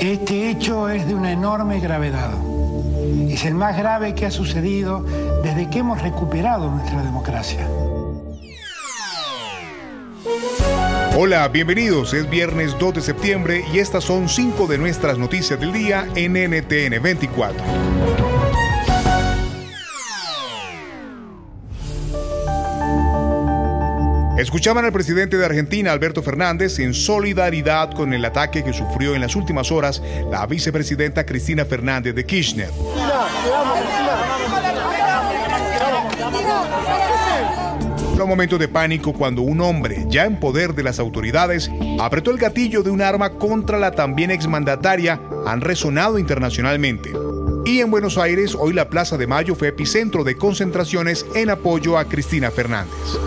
Este hecho es de una enorme gravedad. Es el más grave que ha sucedido desde que hemos recuperado nuestra democracia. Hola, bienvenidos. Es viernes 2 de septiembre y estas son cinco de nuestras noticias del día en NTN 24. Escuchaban al presidente de Argentina, Alberto Fernández, en solidaridad con el ataque que sufrió en las últimas horas la vicepresidenta Cristina Fernández de Kirchner. Los momentos de pánico cuando un hombre, ya en poder de las autoridades, apretó el gatillo de un arma contra la también exmandataria han resonado internacionalmente. Y en Buenos Aires, hoy la Plaza de Mayo fue epicentro de concentraciones en apoyo a Cristina Fernández.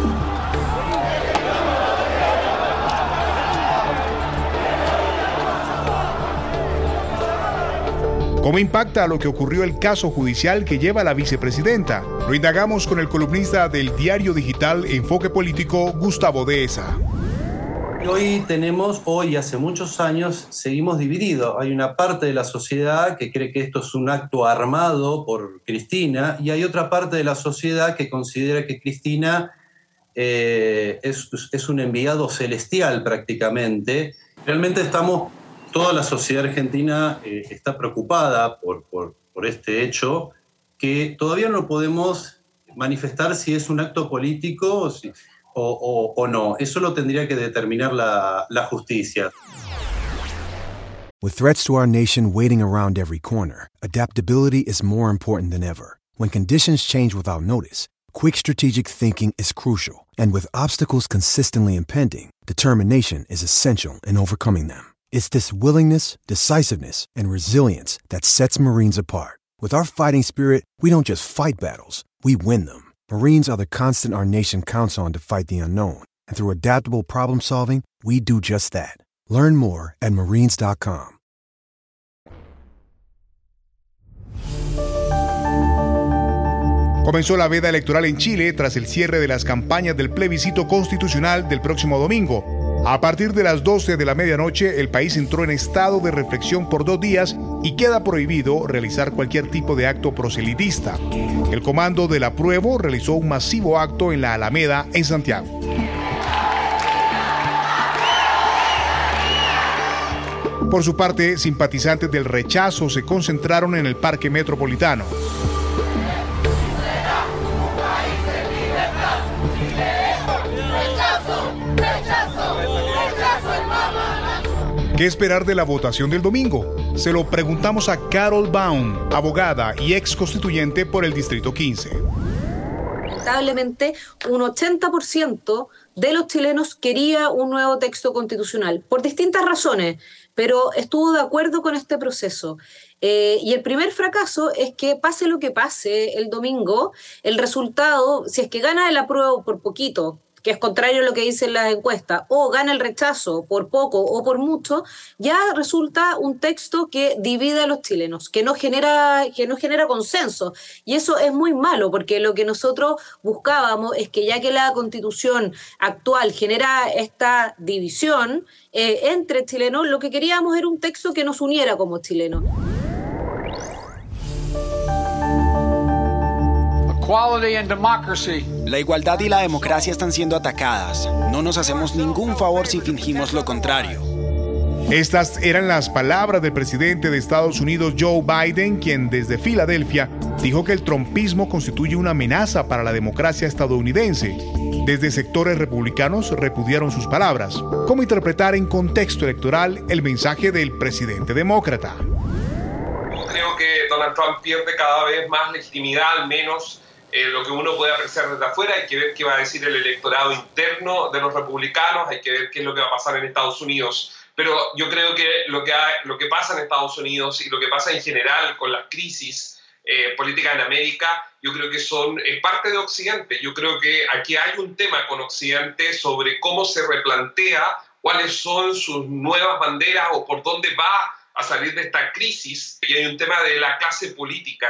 ¿Cómo impacta lo que ocurrió el caso judicial que lleva a la vicepresidenta? Lo indagamos con el columnista del diario digital Enfoque Político, Gustavo Dehesa. Hoy tenemos, hoy hace muchos años, seguimos divididos. Hay una parte de la sociedad que cree que esto es un acto armado por Cristina y hay otra parte de la sociedad que considera que Cristina eh, es, es un enviado celestial prácticamente. Realmente estamos toda la sociedad argentina eh, está preocupada por, este hecho que todavía no podemos manifestar si es un acto político o, no. Eso lo tendría que determinar la, la justicia. With threats to our nation waiting around every corner, adaptability is more important than ever. When conditions change without notice, quick strategic thinking is crucial. And with obstacles consistently impending, determination is essential in overcoming them. It's this willingness, decisiveness, and resilience that sets Marines apart. With our fighting spirit, we don't just fight battles, we win them. Marines are the constant our nation counts on to fight the unknown. And through adaptable problem solving, we do just that. Learn more at marines.com. Comenzó la veda electoral en Chile tras el cierre de las campañas del plebiscito constitucional del próximo domingo. A partir de las 12 de la medianoche, el país entró en estado de reflexión por dos días y queda prohibido realizar cualquier tipo de acto proselitista. El comando del apruebo realizó un masivo acto en la Alameda, en Santiago. Por su parte, simpatizantes del rechazo se concentraron en el Parque Metropolitano. ¿Qué esperar de la votación del domingo? Se lo preguntamos a Carol Baum, abogada y ex constituyente por el Distrito 15. Lamentablemente, un 80% de los chilenos quería un nuevo texto constitucional, por distintas razones, pero estuvo de acuerdo con este proceso. Eh, y el primer fracaso es que pase lo que pase el domingo, el resultado, si es que gana el apruebo por poquito, que es contrario a lo que dicen las encuestas, o gana el rechazo por poco o por mucho, ya resulta un texto que divide a los chilenos, que no genera, que no genera consenso. Y eso es muy malo, porque lo que nosotros buscábamos es que ya que la constitución actual genera esta división eh, entre chilenos, lo que queríamos era un texto que nos uniera como chilenos. La igualdad y la democracia están siendo atacadas. No nos hacemos ningún favor si fingimos lo contrario. Estas eran las palabras del presidente de Estados Unidos, Joe Biden, quien desde Filadelfia dijo que el trompismo constituye una amenaza para la democracia estadounidense. Desde sectores republicanos repudiaron sus palabras. ¿Cómo interpretar en contexto electoral el mensaje del presidente demócrata? Creo que Donald Trump pierde cada vez más legitimidad, al menos eh, lo que uno puede apreciar desde afuera, hay que ver qué va a decir el electorado interno de los republicanos, hay que ver qué es lo que va a pasar en Estados Unidos. Pero yo creo que lo que, lo que pasa en Estados Unidos y lo que pasa en general con las crisis eh, políticas en América, yo creo que son es parte de Occidente. Yo creo que aquí hay un tema con Occidente sobre cómo se replantea cuáles son sus nuevas banderas o por dónde va a salir de esta crisis. Y hay un tema de la clase política.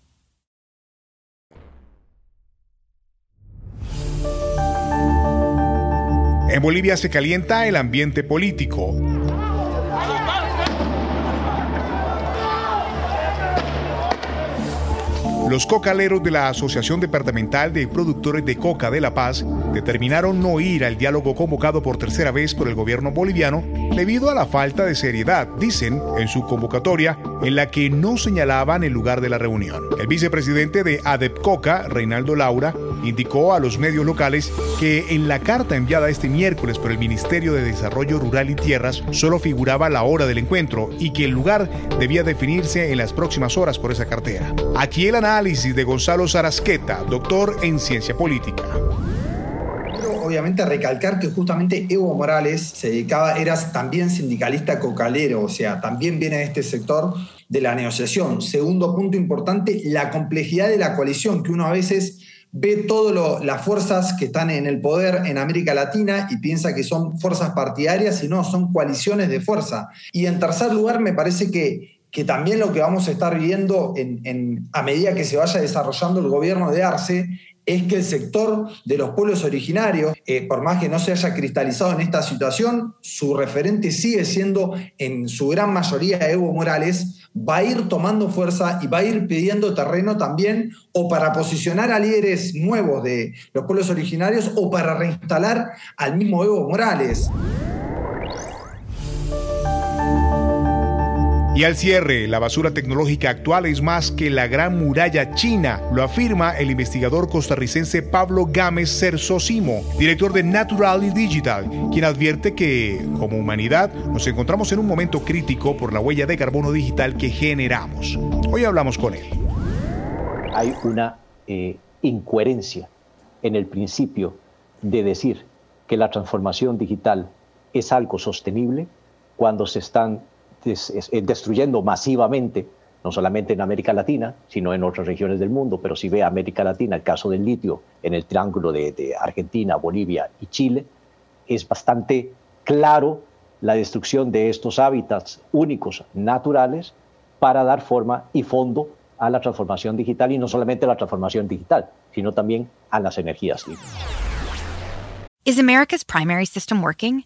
En Bolivia se calienta el ambiente político. Los cocaleros de la Asociación Departamental de Productores de Coca de La Paz determinaron no ir al diálogo convocado por tercera vez por el gobierno boliviano debido a la falta de seriedad, dicen en su convocatoria, en la que no señalaban el lugar de la reunión. El vicepresidente de Coca, Reinaldo Laura, indicó a los medios locales que en la carta enviada este miércoles por el Ministerio de Desarrollo Rural y Tierras solo figuraba la hora del encuentro y que el lugar debía definirse en las próximas horas por esa cartera. Aquí el análisis de Gonzalo Sarasqueta, doctor en ciencia política obviamente recalcar que justamente Evo Morales se dedicaba, era también sindicalista cocalero, o sea, también viene de este sector de la negociación. Segundo punto importante, la complejidad de la coalición, que uno a veces ve todas las fuerzas que están en el poder en América Latina y piensa que son fuerzas partidarias y no, son coaliciones de fuerza. Y en tercer lugar, me parece que, que también lo que vamos a estar viendo en, a medida que se vaya desarrollando el gobierno de Arce es que el sector de los pueblos originarios, eh, por más que no se haya cristalizado en esta situación, su referente sigue siendo en su gran mayoría Evo Morales, va a ir tomando fuerza y va a ir pidiendo terreno también o para posicionar a líderes nuevos de los pueblos originarios o para reinstalar al mismo Evo Morales. Y al cierre, la basura tecnológica actual es más que la gran muralla china, lo afirma el investigador costarricense Pablo Gámez Cersosimo, director de Natural Digital, quien advierte que, como humanidad, nos encontramos en un momento crítico por la huella de carbono digital que generamos. Hoy hablamos con él. Hay una eh, incoherencia en el principio de decir que la transformación digital es algo sostenible cuando se están destruyendo masivamente, no solamente en América Latina, sino en otras regiones del mundo, pero si ve América Latina, el caso del litio en el triángulo de, Argentina, Bolivia y Chile, es bastante claro la destrucción de estos hábitats únicos, naturales, para dar forma y fondo a la transformación digital y no solamente a la transformación digital, sino también a las energías limpias. Is America's primary system working?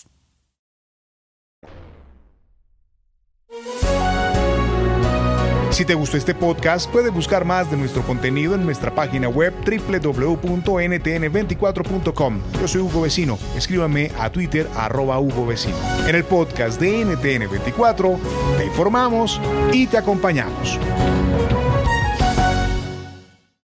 Si te gustó este podcast, puedes buscar más de nuestro contenido en nuestra página web www.ntn24.com. Yo soy Hugo Vecino. Escríbame a Twitter arroba Hugo Vecino. En el podcast de NTN24 te informamos y te acompañamos.